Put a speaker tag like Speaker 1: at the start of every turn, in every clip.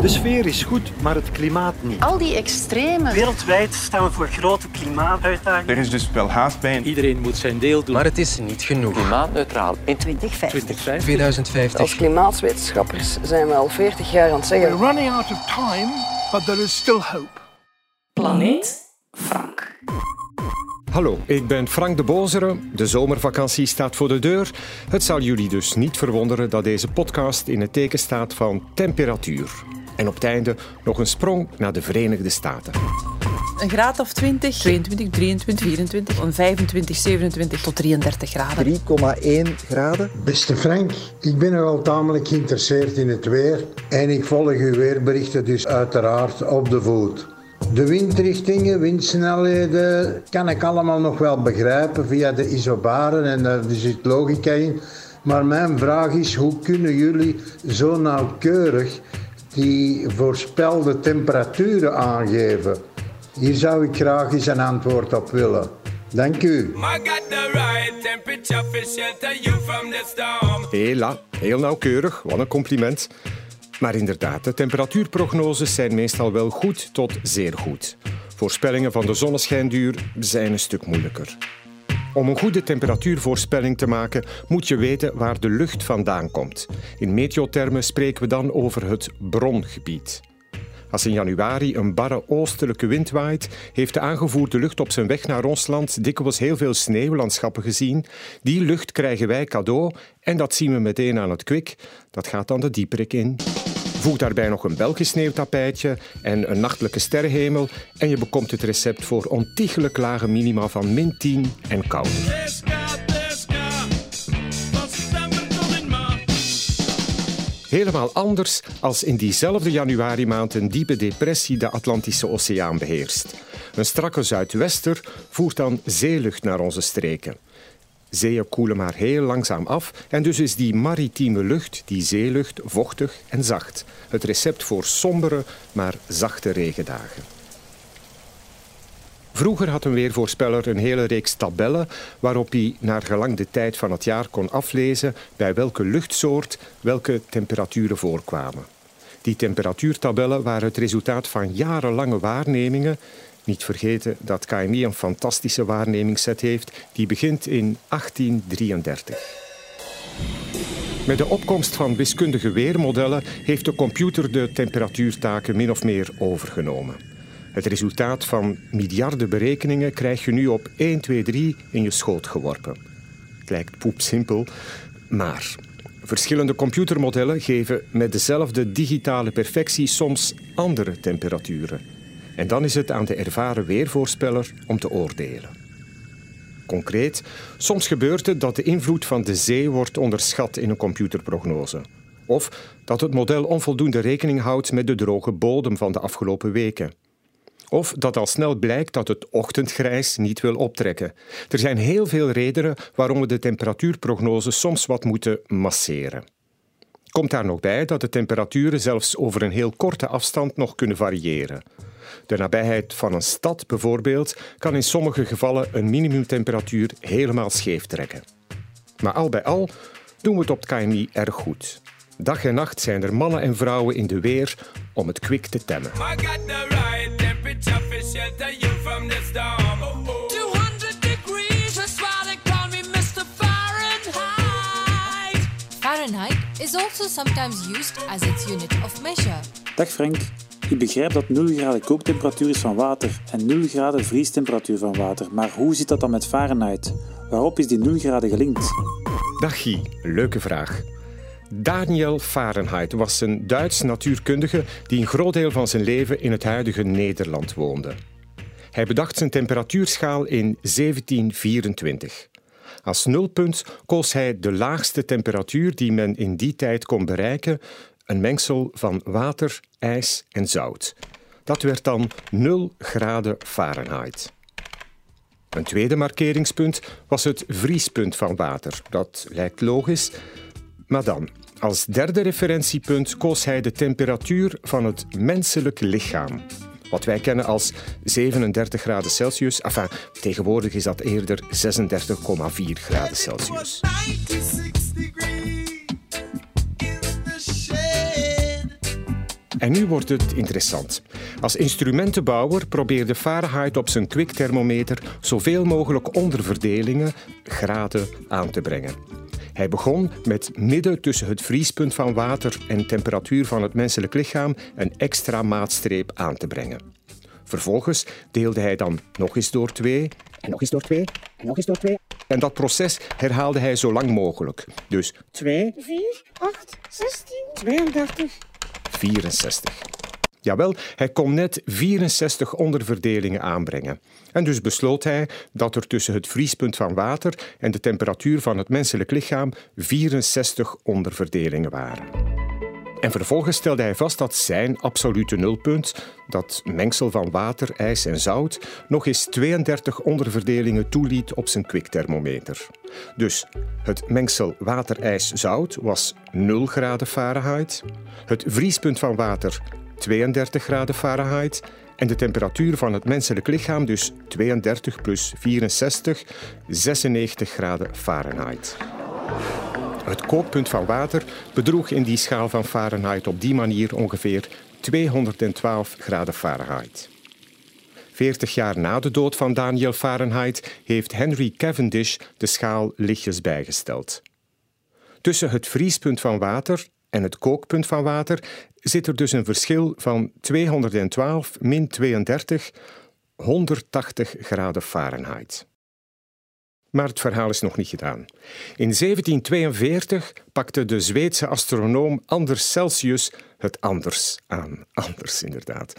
Speaker 1: De sfeer is goed, maar het klimaat niet.
Speaker 2: Al die extreme.
Speaker 3: Wereldwijd staan we voor grote klimaatuitdagingen.
Speaker 4: Er is dus wel haast bij.
Speaker 5: Iedereen moet zijn deel doen.
Speaker 6: Maar het is niet genoeg.
Speaker 7: Klimaatneutraal in
Speaker 2: 2050.
Speaker 6: 2050.
Speaker 8: Als klimaatwetenschappers zijn we al 40 jaar aan het zeggen.
Speaker 9: We're running out of time, but there is still hope.
Speaker 2: Planeet.
Speaker 10: Hallo, ik ben Frank de Bozere. De zomervakantie staat voor de deur. Het zal jullie dus niet verwonderen dat deze podcast in het teken staat van temperatuur. En op het einde nog een sprong naar de Verenigde Staten.
Speaker 11: Een graad of 20, 22, 23, 24, een 25, 27 tot 33 graden.
Speaker 12: 3,1 graden.
Speaker 13: Beste Frank, ik ben nogal tamelijk geïnteresseerd in het weer en ik volg uw weerberichten dus uiteraard op de voet. De windrichtingen, windsnelheden, kan ik allemaal nog wel begrijpen via de isobaren en daar zit logica in. Maar mijn vraag is, hoe kunnen jullie zo nauwkeurig die voorspelde temperaturen aangeven? Hier zou ik graag eens een antwoord op willen. Dank u.
Speaker 10: Hela, heel nauwkeurig, wat een compliment. Maar inderdaad, de temperatuurprognoses zijn meestal wel goed tot zeer goed. Voorspellingen van de zonneschijnduur zijn een stuk moeilijker. Om een goede temperatuurvoorspelling te maken, moet je weten waar de lucht vandaan komt. In meteothermen spreken we dan over het brongebied. Als in januari een barre oostelijke wind waait, heeft de aangevoerde lucht op zijn weg naar ons land dikwijls heel veel sneeuwlandschappen gezien. Die lucht krijgen wij cadeau en dat zien we meteen aan het kwik. Dat gaat dan de dieperik in. Voeg daarbij nog een Belgisch sneeuwtapijtje en een nachtelijke sterrenhemel en je bekomt het recept voor ontiegelijk lage minima van min 10 en koude. Helemaal anders als in diezelfde januari maand een diepe depressie de Atlantische Oceaan beheerst. Een strakke zuidwester voert dan zeelucht naar onze streken. Zeeën koelen maar heel langzaam af en dus is die maritieme lucht, die zeelucht, vochtig en zacht. Het recept voor sombere, maar zachte regendagen. Vroeger had een weervoorspeller een hele reeks tabellen waarop hij naar gelang de tijd van het jaar kon aflezen bij welke luchtsoort welke temperaturen voorkwamen. Die temperatuurtabellen waren het resultaat van jarenlange waarnemingen. Niet vergeten dat KMI een fantastische waarnemingsset heeft die begint in 1833. Met de opkomst van wiskundige weermodellen heeft de computer de temperatuurtaken min of meer overgenomen. Het resultaat van miljarden berekeningen krijg je nu op 1, 2, 3 in je schoot geworpen. Het lijkt poepsimpel, maar verschillende computermodellen geven met dezelfde digitale perfectie soms andere temperaturen. En dan is het aan de ervaren weervoorspeller om te oordelen. Concreet, soms gebeurt het dat de invloed van de zee wordt onderschat in een computerprognose. Of dat het model onvoldoende rekening houdt met de droge bodem van de afgelopen weken. Of dat al snel blijkt dat het ochtendgrijs niet wil optrekken. Er zijn heel veel redenen waarom we de temperatuurprognose soms wat moeten masseren. Komt daar nog bij dat de temperaturen zelfs over een heel korte afstand nog kunnen variëren. De nabijheid van een stad bijvoorbeeld kan in sommige gevallen een minimumtemperatuur helemaal scheef trekken. Maar al bij al doen we het op het KMI erg goed. Dag en nacht zijn er mannen en vrouwen in de weer om het kwik te temmen.
Speaker 14: Is also sometimes used as its unit of measure.
Speaker 15: Dag Frank. Ik begrijp dat 0 graden kooktemperatuur is van water en 0 graden vriestemperatuur van water. Maar hoe zit dat dan met Fahrenheit? Waarop is die 0 graden gelinkt?
Speaker 10: Dag Guy, leuke vraag. Daniel Fahrenheit was een Duits natuurkundige die een groot deel van zijn leven in het huidige Nederland woonde. Hij bedacht zijn temperatuurschaal in 1724. Als nulpunt koos hij de laagste temperatuur die men in die tijd kon bereiken, een mengsel van water, ijs en zout. Dat werd dan 0 graden Fahrenheit. Een tweede markeringspunt was het vriespunt van water. Dat lijkt logisch, maar dan, als derde referentiepunt koos hij de temperatuur van het menselijk lichaam wat wij kennen als 37 graden Celsius. Enfin, tegenwoordig is dat eerder 36,4 graden Celsius. En nu wordt het interessant. Als instrumentenbouwer probeerde Fahrenheit op zijn kwikthermometer zoveel mogelijk onderverdelingen, graden, aan te brengen. Hij begon met midden tussen het vriespunt van water en temperatuur van het menselijk lichaam een extra maatstreep aan te brengen. Vervolgens deelde hij dan nog eens door twee en nog eens door twee en nog eens door twee. En dat proces herhaalde hij zo lang mogelijk. Dus 2, 4, 8, 16, 32, 64. Jawel, hij kon net 64 onderverdelingen aanbrengen. En dus besloot hij dat er tussen het vriespunt van water en de temperatuur van het menselijk lichaam 64 onderverdelingen waren. En vervolgens stelde hij vast dat zijn absolute nulpunt, dat mengsel van water, ijs en zout, nog eens 32 onderverdelingen toeliet op zijn kwikthermometer. Dus het mengsel water, ijs, zout was 0 graden Fahrenheit, het vriespunt van water 32 graden Fahrenheit en de temperatuur van het menselijk lichaam dus 32 plus 64, 96 graden Fahrenheit. Het kookpunt van water bedroeg in die schaal van Fahrenheit op die manier ongeveer 212 graden Fahrenheit. Veertig jaar na de dood van Daniel Fahrenheit heeft Henry Cavendish de schaal lichtjes bijgesteld. Tussen het vriespunt van water en het kookpunt van water zit er dus een verschil van 212 min 32, 180 graden Fahrenheit. Maar het verhaal is nog niet gedaan. In 1742 pakte de Zweedse astronoom Anders Celsius het anders aan. Anders, inderdaad.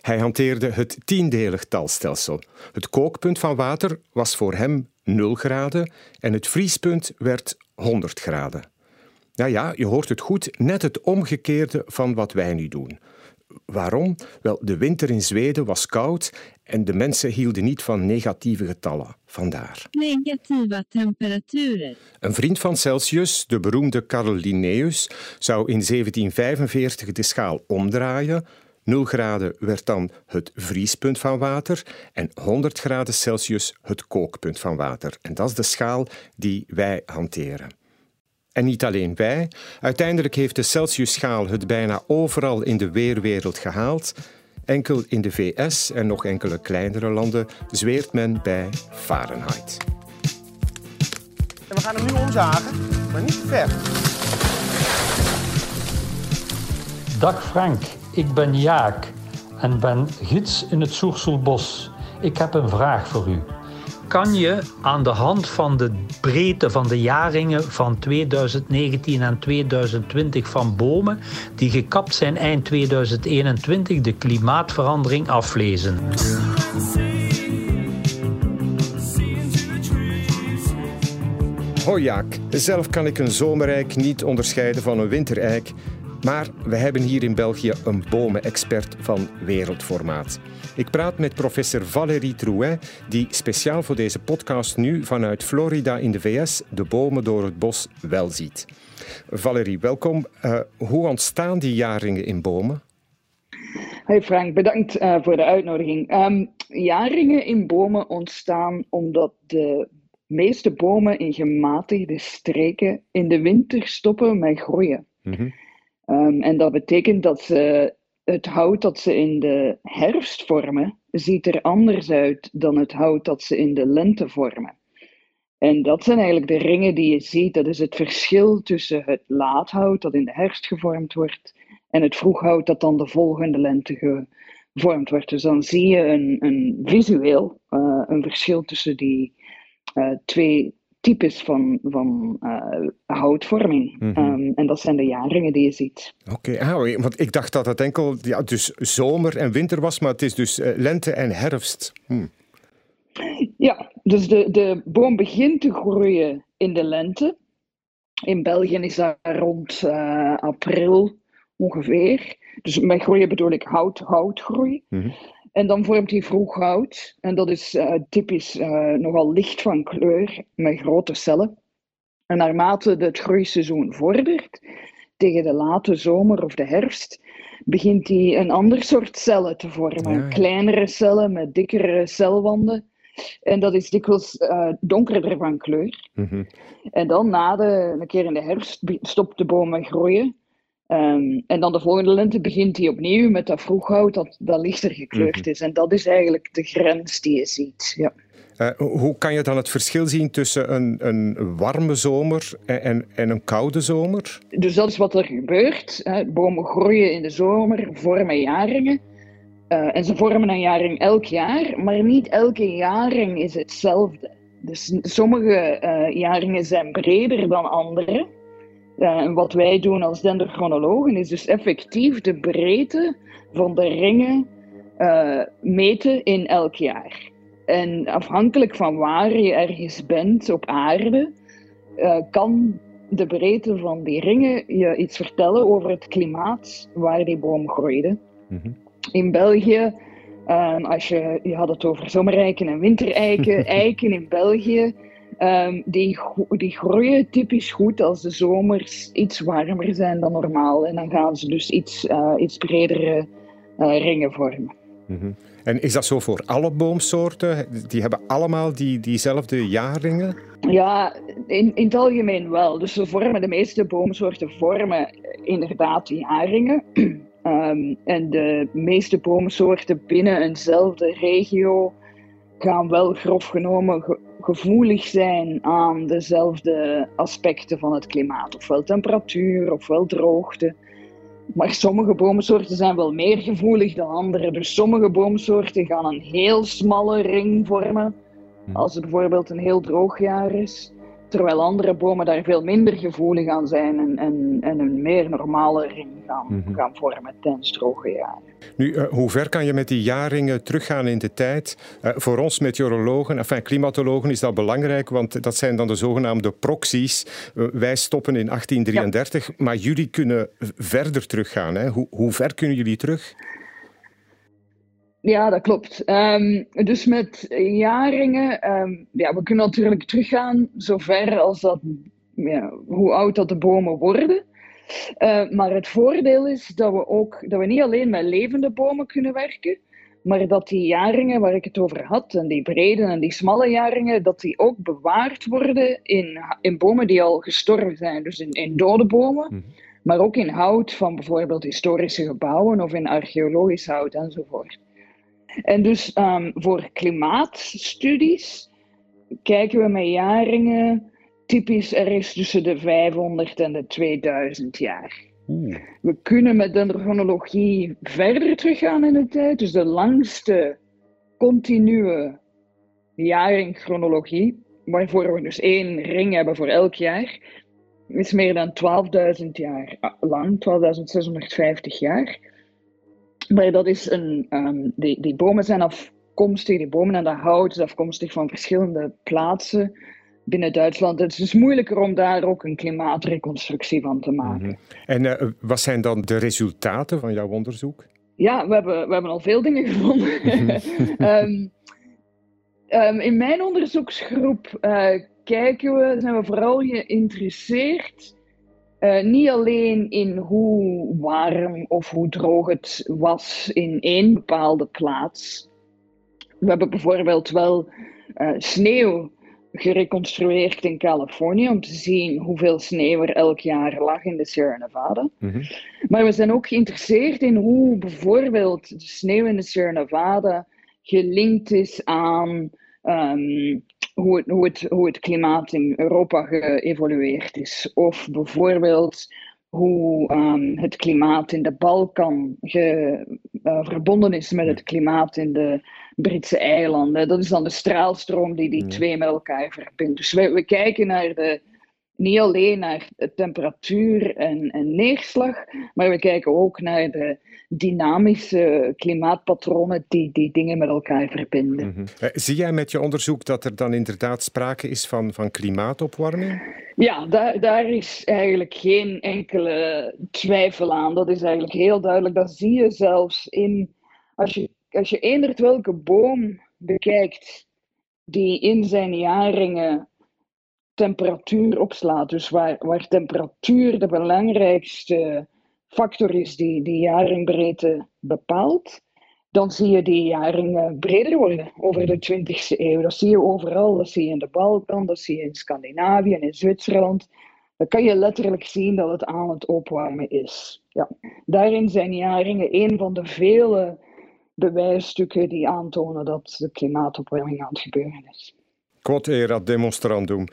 Speaker 10: Hij hanteerde het tiendelig talstelsel. Het kookpunt van water was voor hem 0 graden en het vriespunt werd 100 graden. Nou ja, je hoort het goed, net het omgekeerde van wat wij nu doen. Waarom? Wel, de winter in Zweden was koud en de mensen hielden niet van negatieve getallen. Vandaar.
Speaker 4: Negatieve temperaturen.
Speaker 10: Een vriend van Celsius, de beroemde Carl Linnaeus, zou in 1745 de schaal omdraaien. 0 graden werd dan het vriespunt van water en 100 graden Celsius het kookpunt van water. En dat is de schaal die wij hanteren. En niet alleen wij. Uiteindelijk heeft de Celsius-schaal het bijna overal in de weerwereld gehaald. Enkel in de VS en nog enkele kleinere landen zweert men bij Fahrenheit.
Speaker 5: En we gaan hem nu omzagen, maar niet te ver.
Speaker 6: Dag Frank, ik ben Jaak en ben gids in het Soerselbos. Ik heb een vraag voor u kan je aan de hand van de breedte van de jaringen van 2019 en 2020 van bomen die gekapt zijn eind 2021 de klimaatverandering aflezen.
Speaker 10: Hoi Jaak, zelf kan ik een zomereik niet onderscheiden van een wintereik, maar we hebben hier in België een bomenexpert van wereldformaat. Ik praat met professor Valérie Trouet, die speciaal voor deze podcast nu vanuit Florida in de VS de bomen door het bos wel ziet. Valérie, welkom. Uh, hoe ontstaan die jaringen in bomen?
Speaker 8: Hey Frank, bedankt uh, voor de uitnodiging. Um, jaringen in bomen ontstaan omdat de meeste bomen in gematigde streken in de winter stoppen met groeien. Mm -hmm. Um, en dat betekent dat ze het hout dat ze in de herfst vormen, ziet er anders uit dan het hout dat ze in de lente vormen. En dat zijn eigenlijk de ringen die je ziet. Dat is het verschil tussen het laathout dat in de herfst gevormd wordt en het vroeghout dat dan de volgende lente gevormd wordt. Dus dan zie je een, een visueel uh, een verschil tussen die uh, twee types van, van uh, houtvorming. Mm -hmm. um, en dat zijn de jaringen die je ziet.
Speaker 10: Oké, okay. ah, want ik dacht dat het enkel ja, dus zomer en winter was, maar het is dus uh, lente en herfst. Hm.
Speaker 8: Ja, dus de, de boom begint te groeien in de lente. In België is dat rond uh, april ongeveer. Dus met groeien bedoel ik hout, houtgroei. Mm -hmm. En dan vormt hij vroeg hout. En dat is uh, typisch uh, nogal licht van kleur, met grote cellen. En naarmate het groeiseizoen vordert, tegen de late zomer of de herfst, begint hij een ander soort cellen te vormen. Ja. Kleinere cellen met dikkere celwanden. En dat is dikwijls uh, donkerder van kleur. Mm -hmm. En dan, na de, een keer in de herfst, stopt de boom met groeien. Ehm, en dan de volgende lente begint hij opnieuw met dat vroeghout dat, dat lichter gekleurd
Speaker 10: Mhm.
Speaker 8: is. En dat is eigenlijk de grens die je ziet. Ja.
Speaker 10: Eh, hoe kan je dan het verschil zien tussen een, een warme zomer en, en, en een koude zomer?
Speaker 8: Dus dat is wat er gebeurt. Hè. Bomen groeien in de zomer, vormen jaringen. Eh, en ze vormen een jaring elk jaar, maar niet elke jaring is hetzelfde. Dus sommige eh, jaringen zijn breder dan andere. Eh, en wat wij doen als dendrochronologen is dus effectief de breedte van de ringen eh, meten in elk jaar. En afhankelijk van waar je ergens bent op aarde, eh, kan de breedte van die ringen je iets vertellen over het klimaat waar die boom groeide. In België, als je, je had het over zomereiken en wintereiken, eiken in België, ehm, die, die groeien typisch goed als de zomers iets warmer zijn dan normaal. En dan gaan ze dus iets, eh, iets bredere eh, ringen vormen.
Speaker 10: Mhm. En is dat zo voor alle boomsoorten? Die hebben allemaal die, diezelfde jaarringen?
Speaker 8: Ja, in, in het algemeen wel. Dus ze vormen, de meeste boomsoorten vormen inderdaad die haringen. Ehm, en de meeste boomsoorten binnen eenzelfde regio gaan wel grof genomen ge- gevoelig zijn aan dezelfde aspecten van het klimaat. Ofwel temperatuur, ofwel droogte. Maar sommige boomsoorten zijn wel meer gevoelig dan andere. Dus sommige boomsoorten gaan een heel smalle ring vormen. Als het bijvoorbeeld een heel droog jaar is. Terwijl andere bomen daar veel minder gevoelig aan zijn en, en, en een meer normale ring gaan,
Speaker 10: Mhm.
Speaker 8: gaan vormen tijdens droge jaren.
Speaker 10: Nu, eh, hoe ver kan je met die jaarringen teruggaan in de tijd? Eh, voor ons meteorologen, enfin klimatologen, is dat belangrijk, want dat zijn dan de zogenaamde proxies. Eh, wij stoppen in 1833, maar jullie kunnen verder teruggaan. Hè? Hoe, hoe ver kunnen jullie terug?
Speaker 8: Ja, dat klopt. Ehm, dus met jaringen, ehm, ja, we kunnen natuurlijk teruggaan zover als dat, ja, hoe oud dat de bomen worden. Eh, maar het voordeel is dat we ook dat we niet alleen met levende bomen kunnen werken, maar dat die jaringen waar ik het over had, en die brede en die smalle jaringen, dat die ook bewaard worden in, in bomen die al gestorven zijn. Dus in, in dode bomen, maar ook in hout van bijvoorbeeld historische gebouwen of in archeologisch hout enzovoort. En dus ehm, voor klimaatstudies kijken we met jaringen typisch ergens tussen de 500 en de 2000 jaar. We kunnen met dendrochronologie verder teruggaan in de tijd. Dus de langste continue jaringchronologie, waarvoor we dus één ring hebben voor elk jaar, is meer dan 12.000 jaar lang, 12.650 jaar. Maar dat is een, ehm, die, die bomen zijn afkomstig, die bomen en dat hout is afkomstig van verschillende plaatsen binnen Duitsland. Het is dus moeilijker om daar ook een klimaatreconstructie van te maken.
Speaker 10: En eh, wat zijn dan de resultaten van jouw onderzoek?
Speaker 8: Ja, we hebben, we hebben al veel dingen gevonden. Ehm, ehm, in mijn onderzoeksgroep eh, kijken we, zijn we vooral geïnteresseerd eh, niet alleen in hoe warm of hoe droog het was in één bepaalde plaats. We hebben bijvoorbeeld wel eh, sneeuw gereconstrueerd in Californië om te zien hoeveel sneeuw er elk jaar lag in de Sierra Nevada. Maar we zijn ook geïnteresseerd in hoe bijvoorbeeld de sneeuw in de Sierra Nevada gelinkt is aan ehm, hoe, het, hoe, het, hoe het klimaat in Europa geëvolueerd is. Of bijvoorbeeld hoe ehm, het klimaat in de Balkan ge- eh, verbonden is met het klimaat in de Britse eilanden. Dat is dan de straalstroom die die twee met elkaar verbindt. Dus we, we kijken naar de, niet alleen naar temperatuur en, en neerslag, maar we kijken ook naar de dynamische klimaatpatronen die die dingen met elkaar verbinden.
Speaker 10: Eh, zie jij met je onderzoek dat er dan inderdaad sprake is van, van klimaatopwarming?
Speaker 8: Ja, daar, daar is eigenlijk geen enkele twijfel aan. Dat is eigenlijk heel duidelijk. Dat zie je zelfs in. Als je, als je eendert welke boom bekijkt die in zijn jaringen temperatuur opslaat, dus waar, waar temperatuur de belangrijkste factor is die die jaringbreedte bepaalt, dan zie je die jaringen breder worden over de 20e eeuw. Dat zie je overal. Dat zie je in de Balkan, dat zie je in Scandinavië en in Zwitserland. dan kan je letterlijk zien dat het aan het opwarmen is. Ja. Daarin zijn jaringen een van de vele bewijsstukken die aantonen dat de klimaatopwarming aan het gebeuren is.
Speaker 10: Quod erat demonstrandum.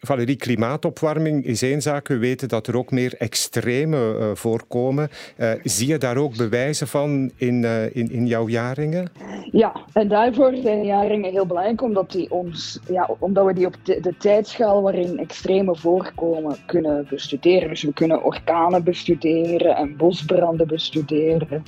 Speaker 10: Valerie, klimaatopwarming is één zaak. We weten dat er ook meer extreme uh, voorkomen. Uh, zie je daar ook bewijzen van in, uh, in, in jouw jaringen?
Speaker 8: Ja, en daarvoor zijn jaringen heel belangrijk, omdat, die ons, ja, omdat we die op de, de tijdschaal waarin extreme voorkomen kunnen bestuderen. Dus we kunnen orkanen bestuderen en bosbranden bestuderen,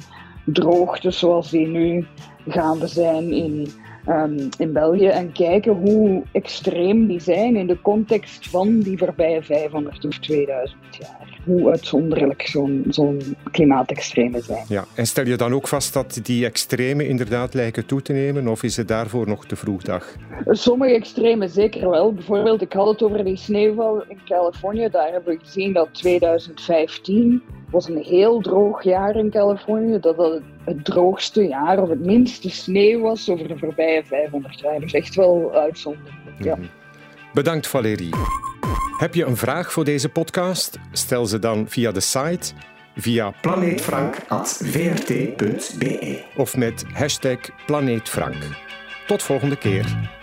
Speaker 8: droogtes zoals die nu gaande zijn in um, in België en kijken hoe extreem die zijn in de context van die voorbije 500 of 2000 jaar. Hoe uitzonderlijk zo'n zo'n klimaatextreme zijn.
Speaker 10: Ja, en stel je dan ook vast dat die extreme inderdaad lijken toe te nemen, of is het daarvoor nog te vroeg dag?
Speaker 8: Sommige extreme zeker wel. Bijvoorbeeld, ik had het over die sneeuwval in Californië. Daar hebben we gezien dat 2015 was een heel droog jaar in Californië. Dat dat het droogste jaar of het minste sneeuw was over de voorbije 500 jaar. Dus echt wel uitzonderlijk. Ja. Mhm.
Speaker 10: Bedankt Valerie. Heb je een vraag voor deze podcast? Stel ze dan via de site, via planeetfrank.vrt.be of met hashtag planeetfrank. Tot volgende keer.